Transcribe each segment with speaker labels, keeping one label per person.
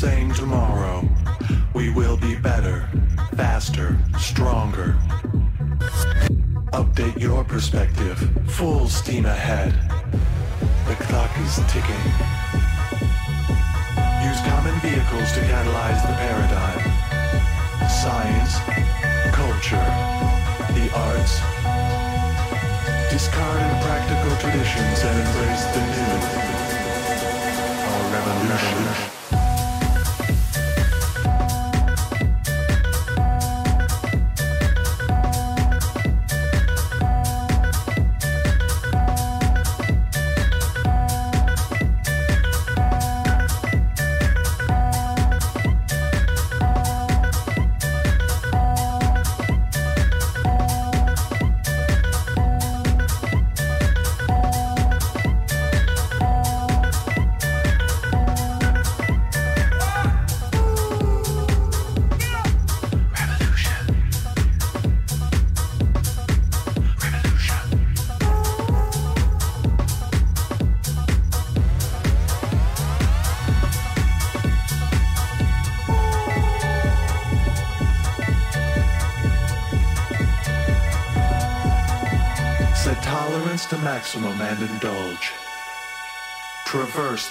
Speaker 1: tomorrow. We will be better, faster, stronger. Update your perspective. Full steam ahead. The clock is ticking. Use common vehicles to catalyze the paradigm. Science, culture, the arts. Discard impractical traditions and embrace the new. Our revolution.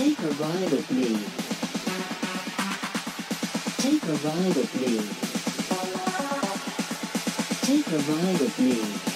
Speaker 2: Take a ride with me. Take a ride with me. Take a ride with me.